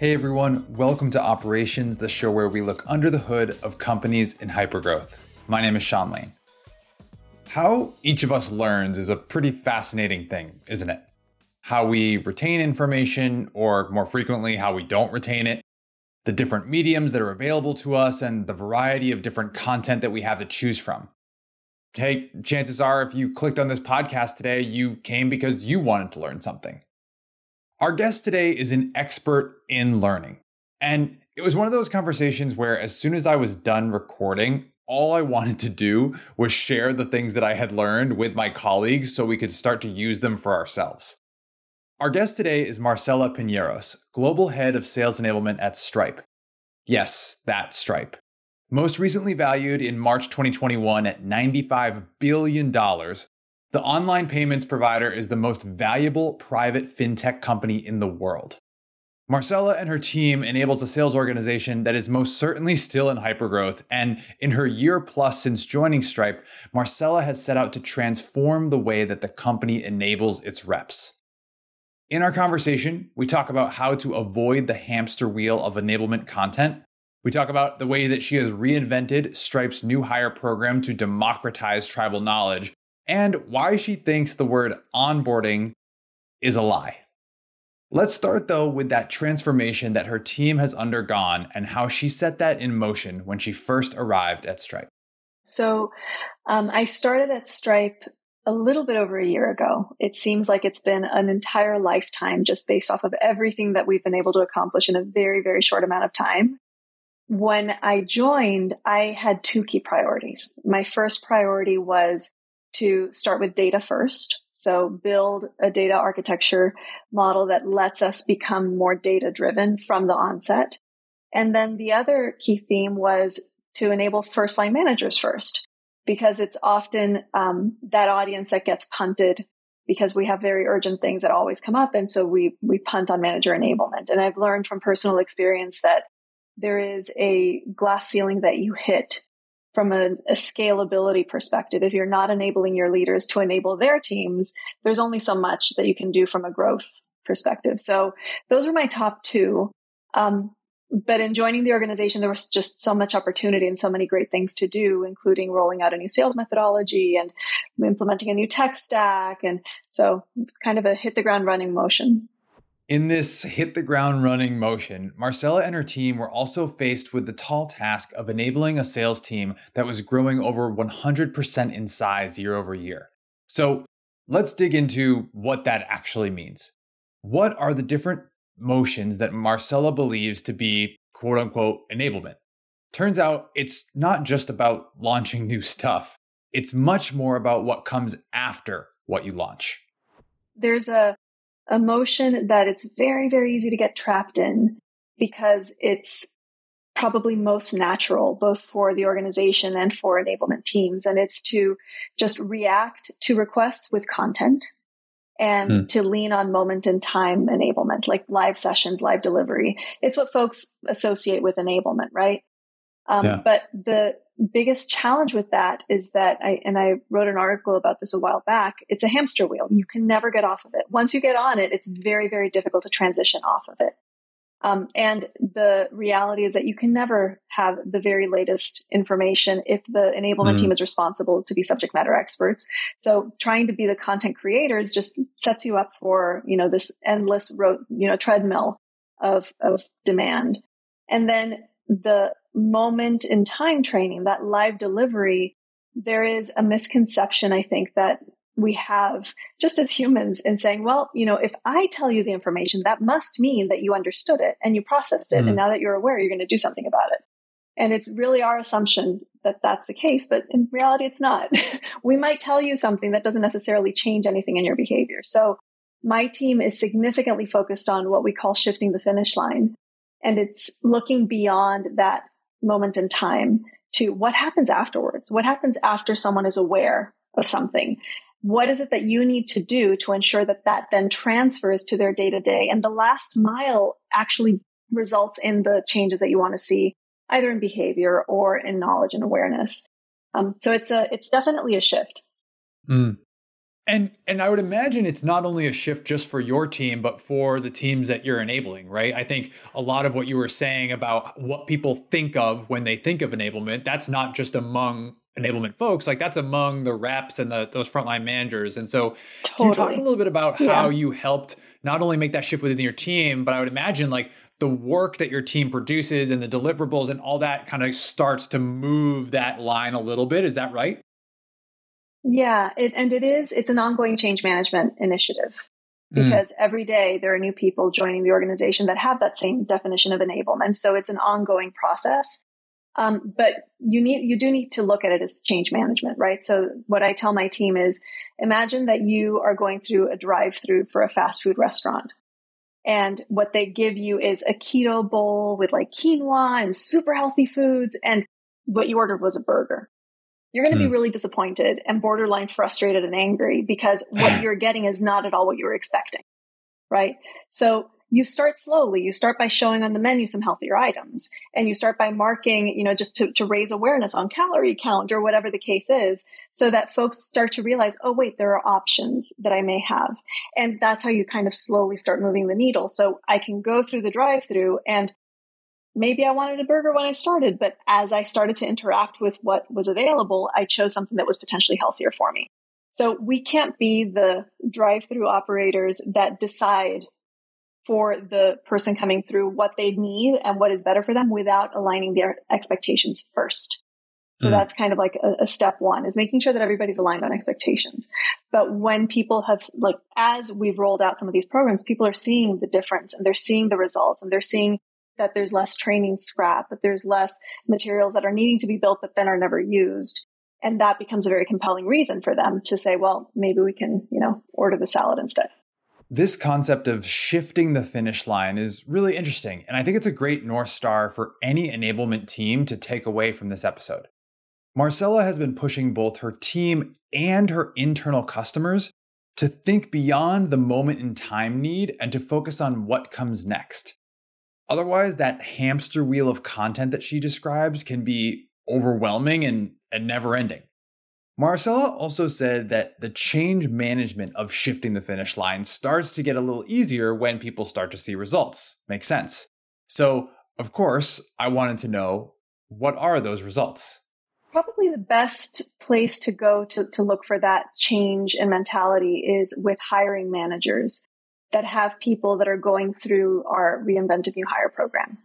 Hey everyone, welcome to Operations, the show where we look under the hood of companies in hypergrowth. My name is Sean Lane. How each of us learns is a pretty fascinating thing, isn't it? How we retain information, or more frequently, how we don't retain it, the different mediums that are available to us, and the variety of different content that we have to choose from. Hey, chances are if you clicked on this podcast today, you came because you wanted to learn something. Our guest today is an expert in learning. And it was one of those conversations where, as soon as I was done recording, all I wanted to do was share the things that I had learned with my colleagues so we could start to use them for ourselves. Our guest today is Marcela Piñeros, Global Head of Sales Enablement at Stripe. Yes, that Stripe. Most recently valued in March 2021 at $95 billion, the online payments provider is the most valuable private fintech company in the world. Marcela and her team enables a sales organization that is most certainly still in hypergrowth. And in her year plus since joining Stripe, Marcela has set out to transform the way that the company enables its reps. In our conversation, we talk about how to avoid the hamster wheel of enablement content. We talk about the way that she has reinvented Stripe's new hire program to democratize tribal knowledge and why she thinks the word onboarding is a lie. Let's start though with that transformation that her team has undergone and how she set that in motion when she first arrived at Stripe. So um, I started at Stripe a little bit over a year ago. It seems like it's been an entire lifetime just based off of everything that we've been able to accomplish in a very, very short amount of time. When I joined, I had two key priorities. My first priority was to start with data first. So build a data architecture model that lets us become more data driven from the onset. And then the other key theme was to enable first line managers first, because it's often um, that audience that gets punted because we have very urgent things that always come up. And so we, we punt on manager enablement. And I've learned from personal experience that there is a glass ceiling that you hit from a, a, scalability perspective, if you're not enabling your leaders to enable their teams, there's only so much that you can do from a growth perspective. So those are my top two. Um, but in joining the organization, there was just so much opportunity and so many great things to do, including rolling out a new sales methodology and implementing a new tech stack. And so kind of a hit the ground running motion. In this hit the ground running motion, Marcela and her team were also faced with the tall task of enabling a sales team that was growing over 100% in size year over year. So let's dig into what that actually means. What are the different motions that Marcela believes to be quote unquote enablement? Turns out it's not just about launching new stuff, it's much more about what comes after what you launch. There's a emotion that it's very, very easy to get trapped in because it's probably most natural both for the organization and for enablement teams. And it's to just react to requests with content and hmm. to lean on moment in time enablement, like live sessions, live delivery. It's what folks associate with enablement, right? Um, yeah. But the biggest challenge with that is that I, and I wrote an article about this a while back, it's a hamster wheel. You can never get off of it. Once you get on it, it's very, very difficult to transition off of it. Um, and the reality is that you can never have the very latest information if the enablement mm. team is responsible to be subject matter experts. So trying to be the content creators just sets you up for, you know, this endless road, you know, treadmill of, of demand. And then the moment in time training, that live delivery, there is a misconception, I think, that we have just as humans in saying, well, you know, if I tell you the information, that must mean that you understood it and you processed it. Mm. And now that you're aware, you're going to do something about it. And it's really our assumption that that's the case, but in reality, it's not. we might tell you something that doesn't necessarily change anything in your behavior. So my team is significantly focused on what we call shifting the finish line. And it's looking beyond that moment in time to what happens afterwards? What happens after someone is aware of something? What is it that you need to do to ensure that that then transfers to their day to day? And the last mile actually results in the changes that you want to see, either in behavior or in knowledge and awareness. Um, so it's a, it's definitely a shift. Mm. And and I would imagine it's not only a shift just for your team, but for the teams that you're enabling, right? I think a lot of what you were saying about what people think of when they think of enablement, that's not just among enablement folks, like that's among the reps and the those frontline managers. And so totally. can you talk a little bit about how you helped not only make that shift within your team, but I would imagine like the work that your team produces and the deliverables and all that kind of starts to move that line a little bit. Is that right? Yeah, it, and it is, it's an ongoing change management initiative hmm. because mm. every day there are new people joining the organization that have that same definition of enablement. So it's an ongoing process. Um, but you need, you do need to look at it as change management, right? So what I tell my team is imagine that you are going through a drive through for a fast food restaurant. And what they give you is a keto bowl with like quinoa and super healthy foods. And what you ordered was a burger you're going to mm. be hmm. really disappointed and borderline frustrated and angry because what you're getting is not at all what you were expecting. Right. So you start slowly. You start by showing on the menu some healthier items and you start by marking, you know, just to, to raise awareness on calorie count or whatever the case is so that folks start to realize, oh, wait, there are options that I may have. And that's how you kind of slowly start moving the needle. So I can go through the drive through and maybe I wanted a burger when I started, but as I started to interact with what was available, I chose something that was potentially healthier for me. So we can't be the drive through operators that decide for the person coming through what they need and what is better for them without aligning their expectations first. So mm. that's kind of like a, a, step one is making sure that everybody's aligned on expectations. But when people have like, as we've rolled out some of these programs, people are seeing the difference and they're seeing the results and they're seeing that there's less training scrap, that there's less materials that are needing to be built but then are never used. And that becomes a very compelling reason for them to say, well, maybe we can, you know, order the salad instead. This concept of shifting the finish line is really interesting. And I think it's a great North Star for any enablement team to take away from this episode. Marcela has been pushing both her team and her internal customers to think beyond the moment in time need and to focus on what comes next. Otherwise, that hamster wheel of content that she describes can be overwhelming and, and never ending. Marcela also said that the change management of shifting the finish line starts to get a little easier when people start to see results. Makes sense. So, of course, I wanted to know what are those results? Probably the best place to go to, to look for that change in mentality is with hiring managers that have people that are going through our reinvented new hire program.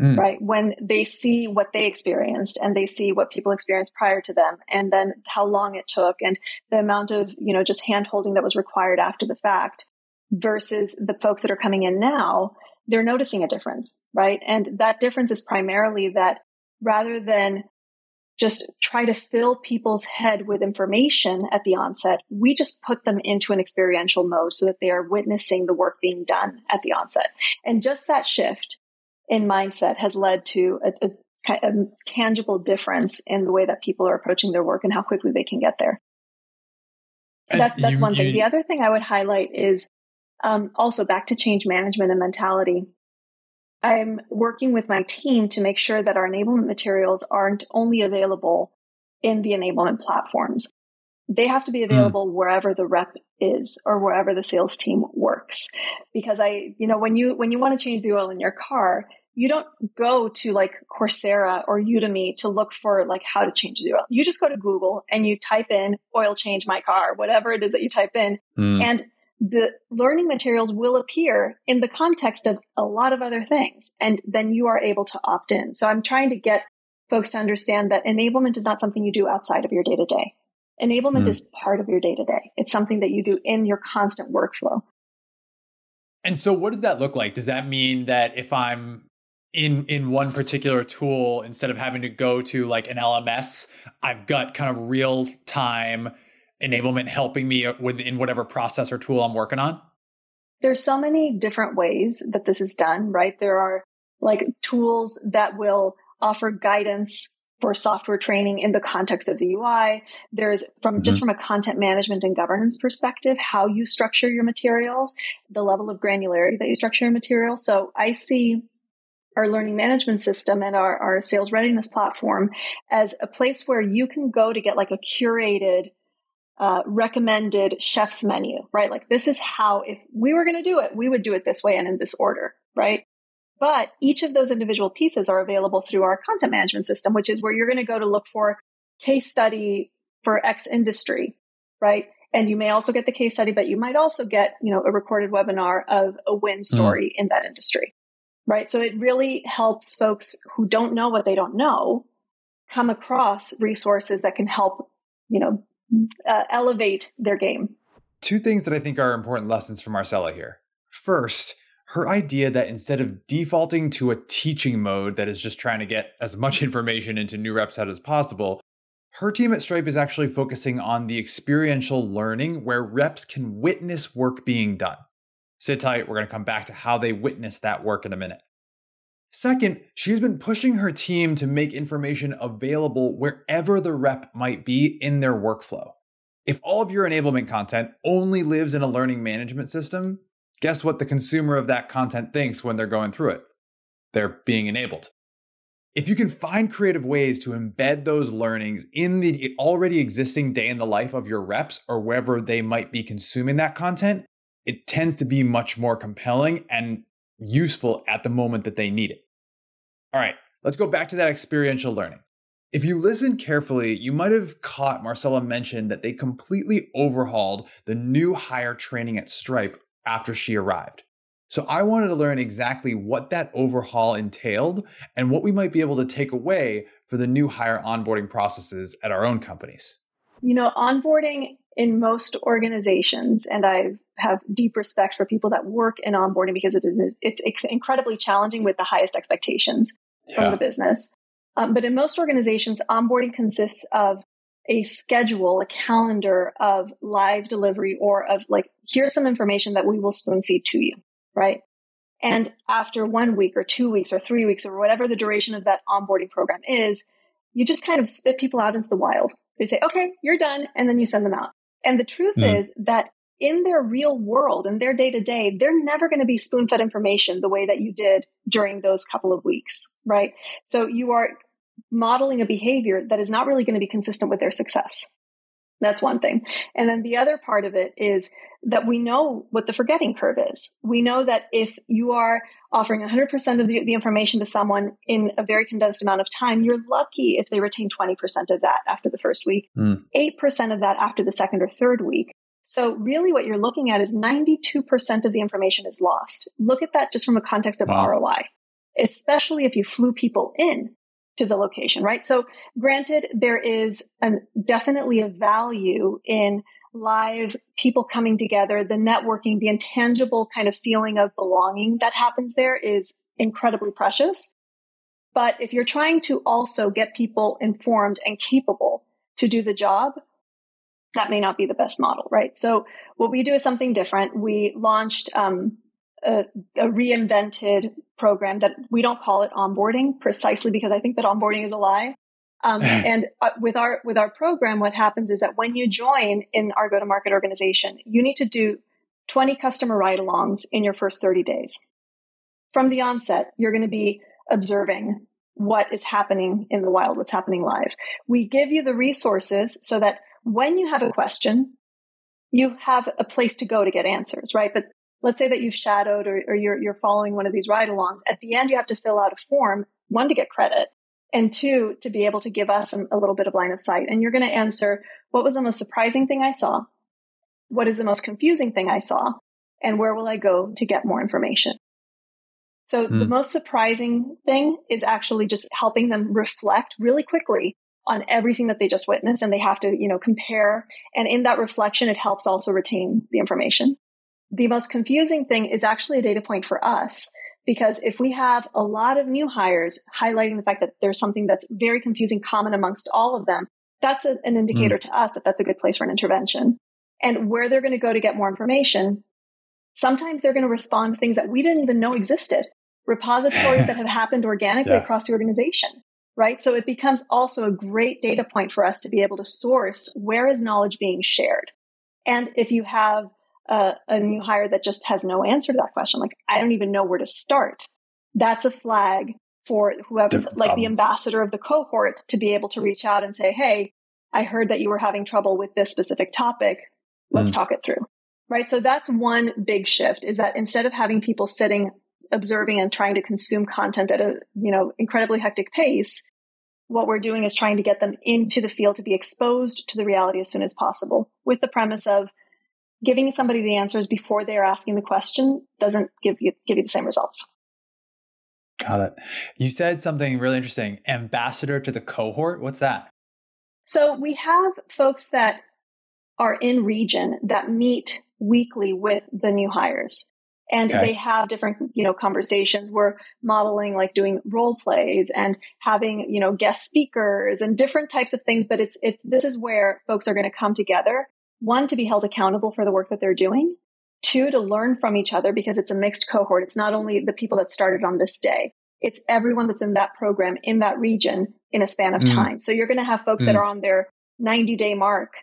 Mm. Right. When they see what they experienced and they see what people experienced prior to them and then how long it took and the amount of, you know, just hand holding that was required after the fact versus the folks that are coming in now, they're noticing a difference. Right. And that difference is primarily that rather than just try to fill people's head with information at the onset. We just put them into an experiential mode so that they are witnessing the work being done at the onset. And just that shift in mindset has led to a, a, a tangible difference in the way that people are approaching their work and how quickly they can get there. that's that's you, one thing. You, the other thing I would highlight is um, also back to change management and mentality. I'm working with my team to make sure that our enablement materials aren't only available in the enablement platforms. They have to be hmm. available mm. wherever the rep is or wherever the sales team works. Because I, you know, when you, when you want to change the oil in your car, you don't go to like Coursera or Udemy to look for like how to change the oil. You just go to Google and you type in oil change my car, whatever it is that you type in. Mm. And the learning materials will appear in the context of a lot of other things. And then you are able to opt in. So I'm trying to get folks to understand that enablement is not something you do outside of your day to day. Enablement mm. is part of your day to day. It's something that you do in your constant workflow. And so what does that look like? Does that mean that if I'm in in one particular tool instead of having to go to like an LMS, I've got kind of real time enablement helping me within whatever process or tool I'm working on? There's so many different ways that this is done, right? There are like tools that will offer guidance for software training in the context of the UI. There's from mm-hmm. just from a content management and governance perspective, how you structure your materials, the level of granularity that you structure your materials. So I see our learning management system and our, our sales readiness platform as a place where you can go to get like a curated uh, recommended chef's menu, right? Like this is how, if we were going to do it, we would do it this way and in this order, right? But each of those individual pieces are available through our content management system, which is where you're going to go to look for case study for X industry, right? And you may also get the case study, but you might also get, you know, a recorded webinar of a win hmm. story mm. in that industry, right? So it really helps folks who don't know what they don't know come across resources that can help, you know, uh, elevate their game. Two things that I think are important lessons from Marcela here. First, her idea that instead of defaulting to a teaching mode that is just trying to get as much information into new reps head as possible, her team at Stripe is actually focusing on the experiential learning where reps can witness work being done. Sit tight, we're going to come back to how they witness that work in a minute. Second, she's been pushing her team to make information available wherever the rep might be in their workflow. If all of your enablement content only lives in a learning management system, guess what the consumer of that content thinks when they're going through it? They're being enabled. If you can find creative ways to embed those learnings in the already existing day in the life of your reps or wherever they might be consuming that content, it tends to be much more compelling and useful at the moment that they need it. All right, let's go back to that experiential learning. If you listen carefully, you might have caught Marcela mention that they completely overhauled the new hire training at Stripe after she arrived. So I wanted to learn exactly what that overhaul entailed and what we might be able to take away for the new hire onboarding processes at our own companies. You know, onboarding in most organizations, and I have deep respect for people that work in onboarding because it is it's incredibly challenging with the highest expectations yeah. from the business. Um, but in most organizations, onboarding consists of a schedule, a calendar of live delivery or of like, here's some information that we will spoon feed to you, right? And after one week or two weeks or three weeks or whatever the duration of that onboarding program is, you just kind of spit people out into the wild. You say, okay, you're done. And then you send them out. And the truth mm. is that in their real world, in their day to day, they're never going to be spoon fed information the way that you did during those couple of weeks, right? So you are modeling a behavior that is not really going to be consistent with their success. That's one thing. And then the other part of it is that we know what the forgetting curve is. We know that if you are offering 100% of the, the, information to someone in a very condensed amount of time, you're lucky if they retain 20% of that after the first week, mm. 8% of that after the second or third week. So really what you're looking at is 92% of the information is lost. Look at that just from a context of wow. ROI, especially if you flew people in to the location, right? So granted, there is an, definitely a value in live people coming together, the networking, the intangible kind of feeling of belonging that happens there is incredibly precious. But if you're trying to also get people informed and capable to do the job, that may not be the best model, right? So what we do is something different. We launched um, a, a reinvented program that we don't call it onboarding precisely because I think that onboarding is a lie. Um, and uh, with our with our program, what happens is that when you join in our go to market organization, you need to do 20 customer ride-alongs in your first 30 days. From the onset, you're going to be observing what is happening in the wild, what's happening live. We give you the resources so that when you have a question, you have a place to go to get answers, right? But let's say that you've shadowed or, or you're, you're following one of these ride alongs. At the end, you have to fill out a form, one, to get credit, and two, to be able to give us a, little bit of line of sight. And you're going to answer what was the most surprising thing I saw? What is the most confusing thing I saw? And where will I go to get more information? So the hmm. most surprising thing is actually just helping them reflect really quickly on everything that they just witnessed and they have to, you know, compare. And in that reflection, it helps also retain the information. The most confusing thing is actually a data point for us because if we have a lot of new hires highlighting the fact that there's something that's very confusing common amongst all of them, that's a, an indicator mm. to us that that's a good place for an intervention. And where they're going to go to get more information, sometimes they're going to respond to things that we didn't even know existed, repositories that have happened organically yeah. across the organization, right? So it becomes also a great data point for us to be able to source where is knowledge being shared. And if you have a, a new hire that just has no answer to that question. Like, I don't even know where to start. That's a flag for whoever, Different like problem. the ambassador of the cohort, to be able to reach out and say, Hey, I heard that you were having trouble with this specific topic. Let's mm. talk it through. Right. So that's one big shift is that instead of having people sitting, observing and trying to consume content at a, you know, incredibly hectic pace, what we're doing is trying to get them into the field to be exposed to the reality as soon as possible with the premise of giving somebody the answers before they're asking the question doesn't give you give you the same results. Got it. You said something really interesting. Ambassador to the cohort. What's that? So we have folks that are in region that meet weekly with the new hires and okay. they have different you know conversations we're modeling like doing role plays and having you know guest speakers and different types of things but it's it's this is where folks are going to come together one to be held accountable for the work that they're doing two to learn from each other because it's a mixed cohort it's not only the people that started on this day it's everyone that's in that program in that region in a span of mm. time. So you're going to have folks mm. that are on their 90 day mark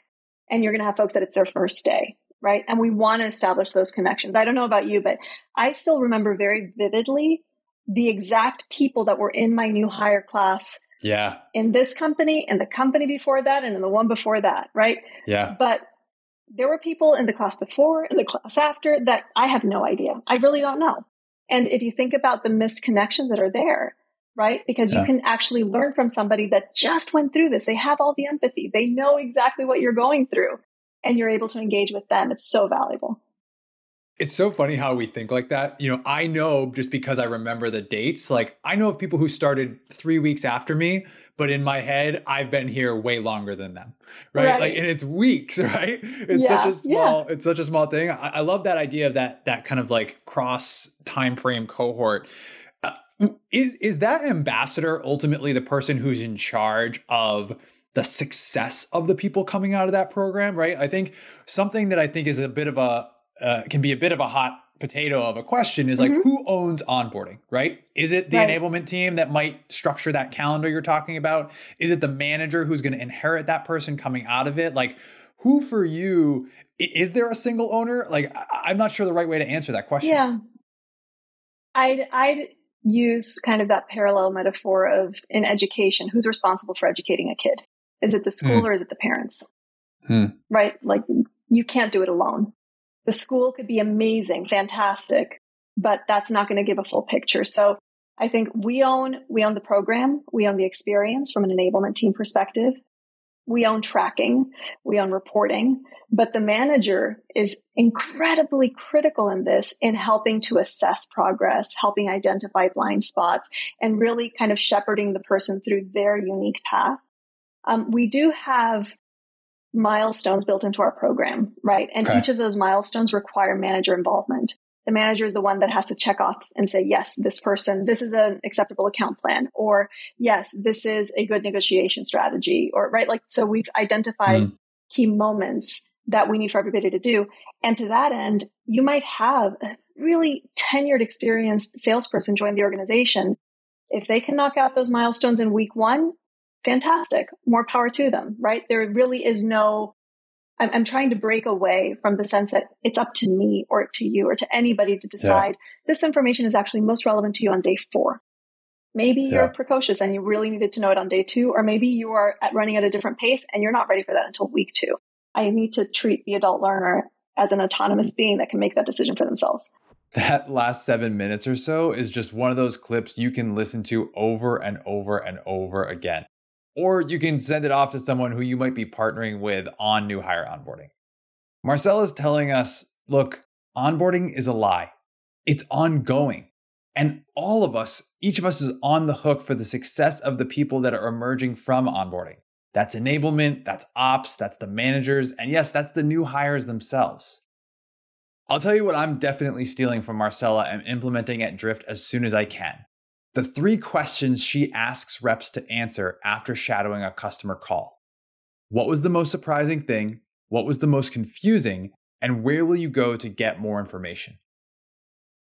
and you're going to have folks that it's their first day, right? And we want to establish those connections. I don't know about you, but I still remember very vividly the exact people that were in my new hire class. Yeah. In this company and the company before that and in the one before that, right? Yeah. But there were people in the class before in the class after that I have no idea. I really don't know. And if you think about the missed connections that are there, right? Because yeah. you can actually learn from somebody that just went through this. They have all the empathy. They know exactly what you're going through and you're able to engage with them. It's so valuable. It's so funny how we think like that. You know, I know just because I remember the dates, like I know of people who started three weeks after me, but in my head, I've been here way longer than them. Right. right. Like, and it's weeks, right? It's yeah. such a small, yeah. it's such a small thing. I, I, love that idea of that, that kind of like cross time frame cohort. Uh, is, is that ambassador ultimately the person who's in charge of the success of the people coming out of that program? Right. I think something that I think is a bit of a, uh, can be a bit of a hot potato of a question is like mm-hmm. who owns onboarding, right? Is it the right. enablement team that might structure that calendar you're talking about? Is it the manager who's going to inherit that person coming out of it? Like who for you is there a single owner? Like I'm not sure the right way to answer that question. Yeah. I'd I'd use kind of that parallel metaphor of in education, who's responsible for educating a kid? Is it the school mm. or is it the parents? Mm. Right? Like you can't do it alone. The school could be amazing, fantastic, but that's not going to give a full picture. So I think we own, we own the program. We own the experience from an enablement team perspective. We own tracking. We own reporting, but the manager is incredibly critical in this in helping to assess progress, helping identify blind spots and really kind of shepherding the person through their unique path. Um, we do have milestones built into our program, right? And okay. each of those milestones require manager involvement. The manager is the one that has to check off and say, yes, this person, this is an acceptable account plan, or yes, this is a good negotiation strategy, or right? Like, so we've identified mm. key moments that we need for everybody to do. And to that end, you might have a really tenured, experienced salesperson join the organization. If they can knock out those milestones in week one, fantastic. More power to them, right? There really is no, I'm, I'm, trying to break away from the sense that it's up to me or to you or to anybody to decide yeah. this information is actually most relevant to you on day four. Maybe yeah. you're precocious and you really needed to know it on day two, or maybe you are at running at a different pace and you're not ready for that until week two. I need to treat the adult learner as an autonomous being that can make that decision for themselves that last seven minutes or so is just one of those clips you can listen to over and over and over again or you can send it off to someone who you might be partnering with on new hire onboarding. Marcela is telling us look, onboarding is a lie, it's ongoing. And all of us, each of us is on the hook for the success of the people that are emerging from onboarding. That's enablement, that's ops, that's the managers, and yes, that's the new hires themselves. I'll tell you what I'm definitely stealing from Marcela and implementing at Drift as soon as I can the three questions she asks reps to answer after shadowing a customer call. What was the most surprising thing? What was the most confusing? And where will you go to get more information?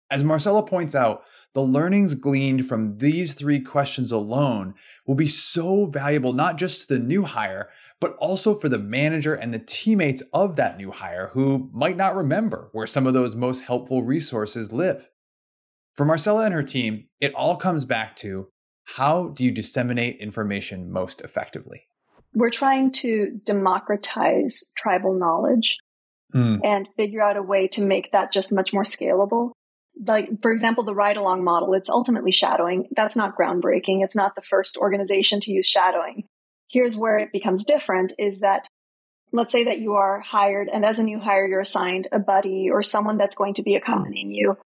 As Marcela points out, the learnings gleaned from these three questions alone will be so valuable not just to the new hire, but also for the manager and the teammates of that new hire who might not remember where some of those most helpful resources live. For Marcela and her team, it all comes back to how do you disseminate information most effectively? we're trying to democratize tribal knowledge mm. and figure out a way to make that just much more scalable. Like, for example, the ride along model, it's ultimately shadowing. That's not groundbreaking. It's not the first organization to use shadowing. Here's where it becomes different is that let's say that you are hired and as a new hire, you're assigned a buddy or someone that's going to be accompanying you.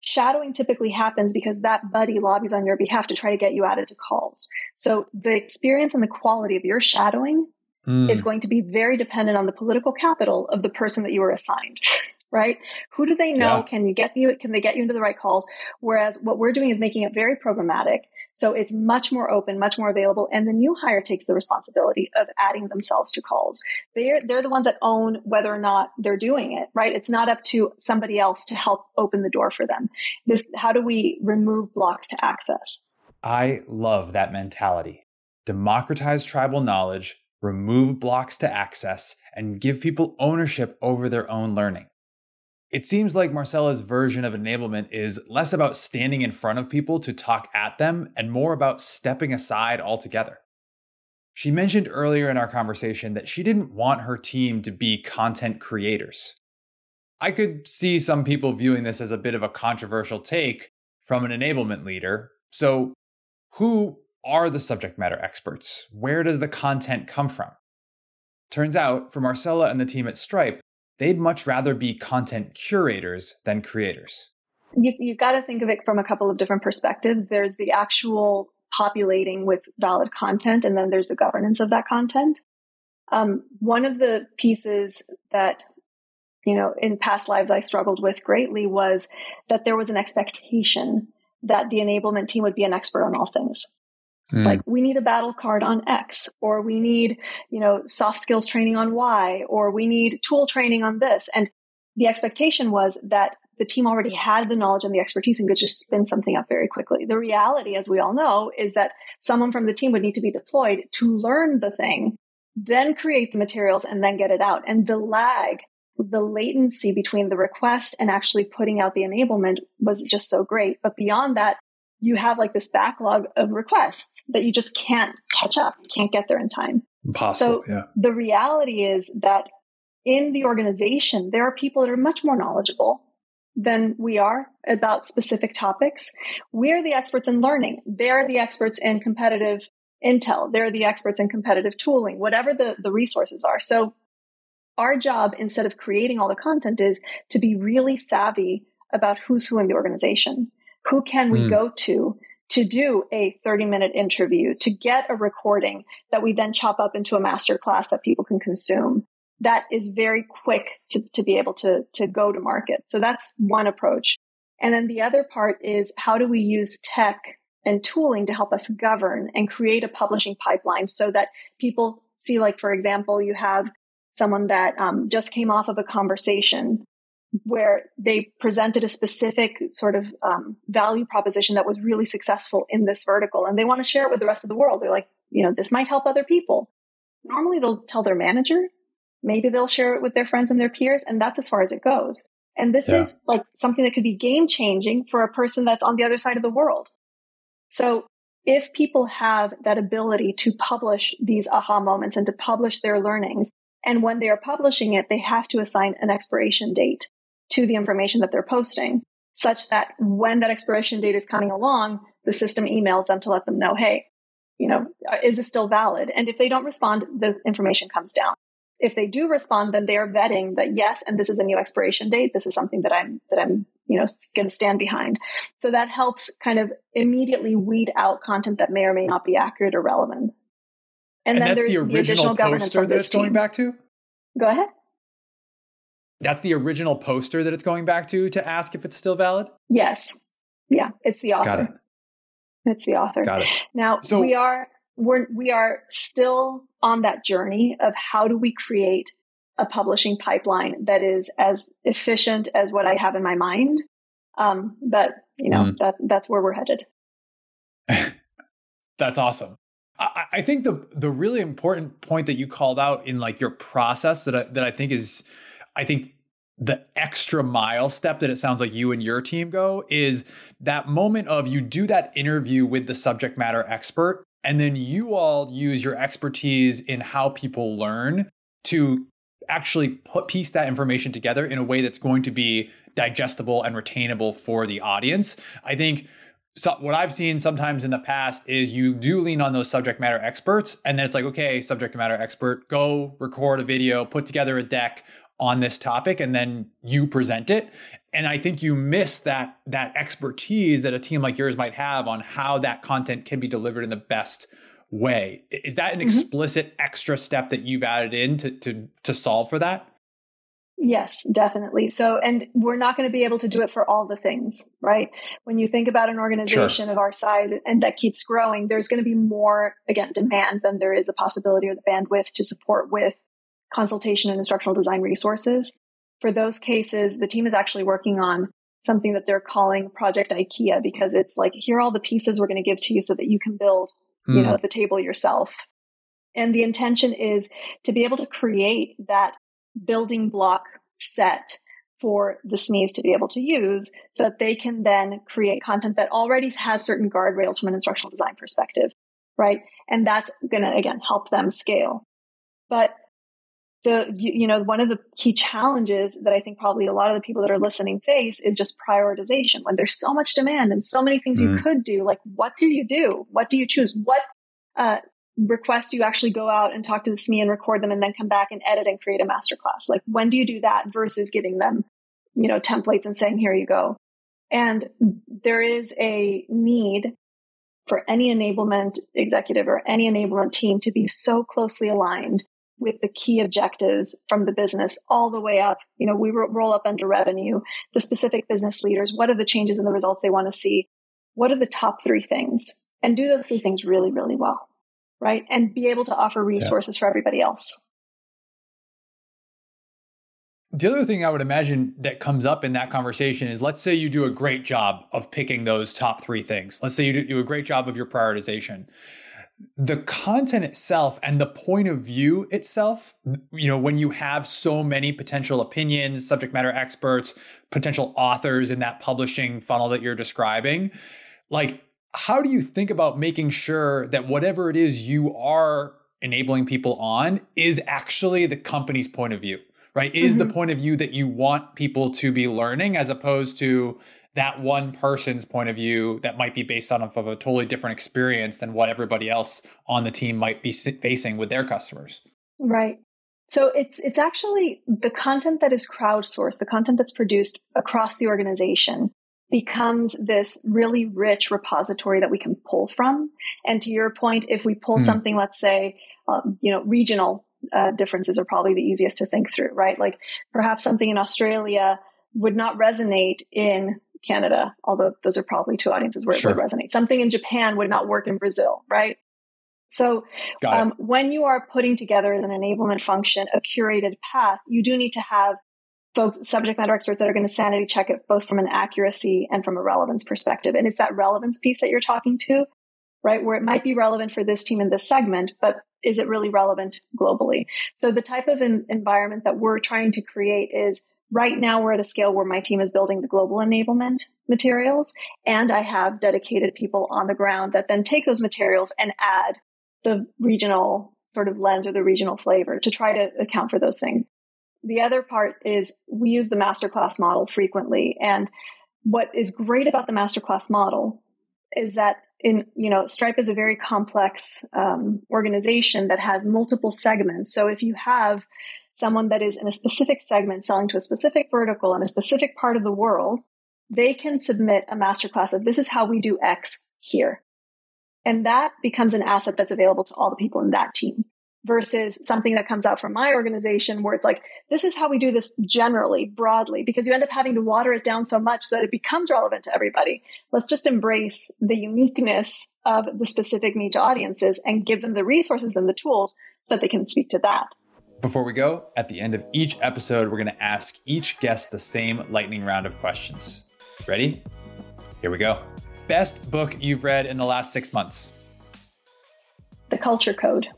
Shadowing typically happens because that buddy lobbies on your behalf to try to get you added to calls. So the experience and the quality of your shadowing mm. is going to be very dependent on the political capital of the person that you were assigned. right? Who do they know? Yeah. Can you get you? Can they get you into the right calls? Whereas what we're doing is making it very programmatic. So it's much more open, much more available. And the new hire takes the responsibility of adding themselves to calls. They're, they're the ones that own whether or not they're doing it, right? It's not up to somebody else to help open the door for them. This, how do we remove blocks to access? I love that mentality. Democratize tribal knowledge, remove blocks to access, and give people ownership over their own learning. It seems like Marcela's version of enablement is less about standing in front of people to talk at them and more about stepping aside altogether. She mentioned earlier in our conversation that she didn't want her team to be content creators. I could see some people viewing this as a bit of a controversial take from an enablement leader. So, who are the subject matter experts? Where does the content come from? Turns out, for Marcela and the team at Stripe, they'd much rather be content curators than creators. You, you've got to think of it from a couple of different perspectives. There's the actual populating with valid content, and then there's the governance of that content. Um, one of the pieces that you know in past lives I struggled with greatly was that there was an expectation that the enablement team would be an expert on all things. Mm. Like we need a battle card on X, or we need, you know, soft skills training on Y, or we need tool training on this. And the expectation was that the team already had the knowledge and the expertise and could just spin something up very quickly. The reality, as we all know, is that someone from the team would need to be deployed to learn the thing, then create the materials and then get it out. And the lag, the latency between the request and actually putting out the enablement was just so great. But beyond that, you have like this backlog of requests that you just can't catch up, you can't get there in time. Impossible. So yeah. the reality is that in the organization, there are people that are much more knowledgeable than we are about specific topics. We're the experts in learning. They're the experts in competitive intel. They're the experts in competitive tooling, whatever the, the resources are. So our job, instead of creating all the content, is to be really savvy about who's who in the organization. Who can we mm. go to to do a 30 minute interview, to get a recording that we then chop up into a master class that people can consume? That is very quick to, to be able to, to go to market. So that's one approach. And then the other part is how do we use tech and tooling to help us govern and create a publishing pipeline so that people see, like, for example, you have someone that um, just came off of a conversation where they presented a specific sort of um, value proposition that was really successful in this vertical and they want to share it with the rest of the world. They're like you know this might help other people. Normally they'll tell their manager. Maybe they'll share it with their friends and their peers and that's as far as it goes. And this yeah. is like something that could be game changing for a person that's on the other side of the world. So if people have that ability to publish these aha moments and to publish their learnings and when they are publishing it, they have to assign an expiration date to the information that they're posting such that when that expiration date is coming along, the system emails them to let them know, hey, you know, is this still valid? And if they don't respond, the information comes down. If they do respond, then they are vetting that yes, and this is a new expiration date. This is something that I'm that I'm you know going to stand behind. So that helps kind of immediately weed out content that may or may not be accurate or relevant. And, and then there's the, the additional poster that it's going back to. Go ahead. That's the original poster that it's going back to to ask if it's still valid? Yes. Yeah, it's the author. Got it. It's the author. Got it. Now, so, we are we're we are still on that journey of how do we create a publishing pipeline that is as efficient as what I have in my mind. Um, but you know, mm. that that's where we're headed. that's awesome. I, I think the the really important point that you called out in like your process that I, that I think is I think the extra mile step that it sounds like you and your team go is that moment of you do that interview with the subject matter expert And then you all use your expertise in how people learn to actually put piece that information together in a way that's going to be digestible and retainable for the audience. I think so what I've seen sometimes in the past is you do lean on those subject matter experts, and then it's like, okay, subject matter expert, go record a video, put together a deck on this topic, and then you present it. And I think you miss that that expertise that a team like yours might have on how that content can be delivered in the best way. Is that an mm-hmm. explicit extra step that you've added in to to to solve for that? Yes, definitely. So, and we're not going to be able to do it for all the things, right? When you think about an organization sure. of our size and that keeps growing, there's going to be more, again, demand than there is a possibility or the bandwidth to support with consultation and instructional design resources. For those cases, the team is actually working on something that they're calling Project IKEA because it's like, here are all the pieces we're going to give to you so that you can build, mm. you know, hmm. the table yourself. And the intention is to be able to create that building block set for the SMEs to be able to use so that they can then create content that already has certain guardrails from an instructional design perspective, right? And that's going to, again, help them scale. But the, you, know, one of the key challenges that I think probably a lot of the people that are listening face is just prioritization. When there's so much demand and so many things mm. you could do, like what do you do? What do you choose? What uh, request you actually go out and talk to the SME and record them and then come back and edit and create a masterclass? Like when do you do that versus giving them, you know, templates and saying, here you go. And there is a need for any enablement executive or any enablement team to be so closely aligned with the key objectives from the business all the way up. You know, we roll up under revenue, the specific business leaders. What are the changes and the results they want to see? What are the top three things? And do those three things really, really well right? And be able to offer resources yeah. for everybody else. The other thing I would imagine that comes up in that conversation is let's say you do a great job of picking those top three things. Let's say you do a great job of your prioritization. The content itself and the point of view itself, you know, when you have so many potential opinions, subject matter experts, potential authors in that publishing funnel that you're describing, like how do you think about making sure that whatever it is you are enabling people on is actually the company's point of view, right? Is mm-hmm. the point of view that you want people to be learning as opposed to that one person's point of view that might be based on of a totally different experience than what everybody else on the team might be facing with their customers. Right. So it's it's actually the content that is crowdsourced, the content that's produced across the organization becomes this really rich repository that we can pull from. And to your point, if we pull mm. something, let's say, um, you know, regional uh, differences are probably the easiest to think through, right? Like perhaps something in Australia would not resonate in Canada, although those are probably two audiences where sure. it would resonate. Something in Japan would not work in Brazil, right? So um, when you are putting together as an enablement function a curated path, you do need to have folks, subject matter experts that are going to sanity check it both from an accuracy and from a relevance perspective. And it's that relevance piece that you're talking to, right? Where it might be relevant for this team in this segment, but is it really relevant globally? So the type of in- environment that we're trying to create is right now we're at a scale where my team is building the global enablement materials and I have dedicated people on the ground that then take those materials and add the regional sort of lens or the regional flavor to try to account for those things. The other part is we use the masterclass model frequently. And what is great about the masterclass model is that in you know stripe is a very complex um, organization that has multiple segments so if you have someone that is in a specific segment selling to a specific vertical in a specific part of the world they can submit a masterclass of this is how we do x here and that becomes an asset that's available to all the people in that team versus something that comes out from my organization where it's like, this is how we do this generally, broadly, because you end up having to water it down so much so that it becomes relevant to everybody. Let's just embrace the uniqueness of the specific niche audiences and give them the resources and the tools so that they can speak to that. Before we go, at the end of each episode, we're going to ask each guest the same lightning round of questions. Ready? Here we go. Best book you've read in the last six months? The Culture Code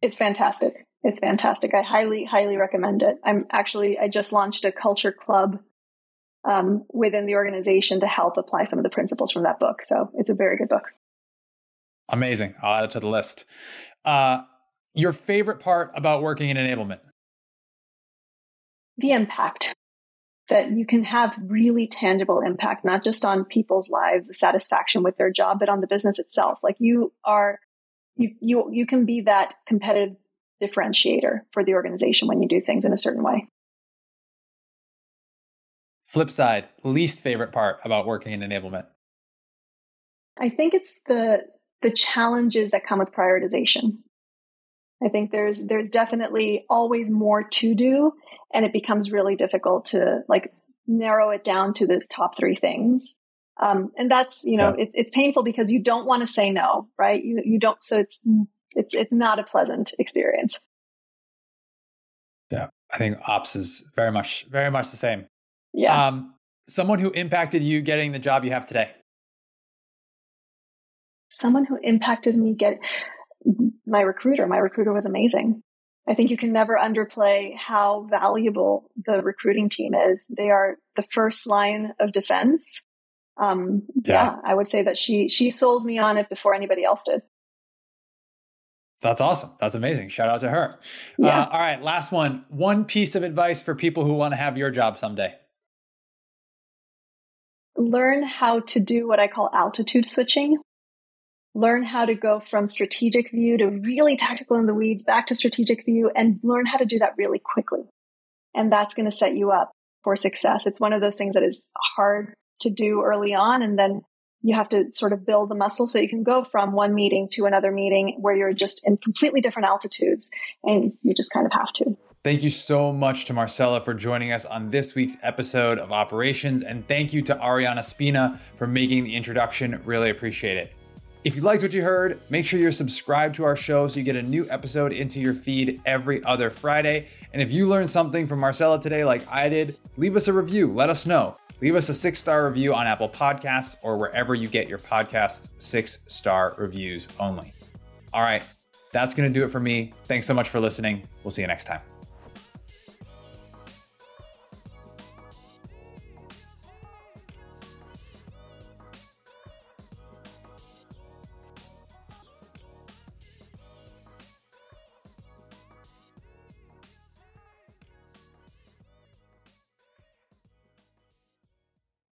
it's fantastic. It's fantastic. I highly, highly recommend it. I'm actually, I just launched a culture club um, within the organization to help apply some of the principles from that book. So it's a very good book. Amazing. I'll add it to the list. Uh, your favorite part about working in enablement? The impact that you can have really tangible impact, not just on people's lives, the satisfaction with their job, but on the business itself. Like you are, you, you, you can be that competitive differentiator for the organization when you do things in a certain way. Flip side, least favorite part about working in enablement? I think it's the the challenges that come with prioritization. I think there's there's definitely always more to do and it becomes really difficult to like narrow it down to the top three things. Um, and that's you know yeah. it, it's painful because you don't want to say no, right? You you don't so it's it's it's not a pleasant experience. Yeah, I think ops is very much very much the same. Yeah. Um, someone who impacted you getting the job you have today. Someone who impacted me get my recruiter. My recruiter was amazing. I think you can never underplay how valuable the recruiting team is. They are the first line of defense. Um, yeah. yeah, I would say that she she sold me on it before anybody else did. That's awesome. That's amazing. Shout out to her. Yeah. Uh, all right, last one. One piece of advice for people who want to have your job someday. Learn how to do what I call altitude switching. Learn how to go from strategic view to really tactical in the weeds back to strategic view and learn how to do that really quickly. And that's going to set you up for success. It's one of those things that is hard to do early on. And then you have to sort of build the muscle so you can go from one meeting to another meeting where you're just in completely different altitudes and you just kind of have to. Thank you so much to Marcela for joining us on this week's episode of Operations. And thank you to Ariana Spina for making the introduction. Really appreciate it. If you liked what you heard, make sure you're subscribed to our show so you get a new episode into your feed every other Friday. And if you learned something from Marcela today, like I did, leave us a review. Let us know. Leave us a six star review on Apple Podcasts or wherever you get your podcasts, six star reviews only. All right, that's going to do it for me. Thanks so much for listening. We'll see you next time.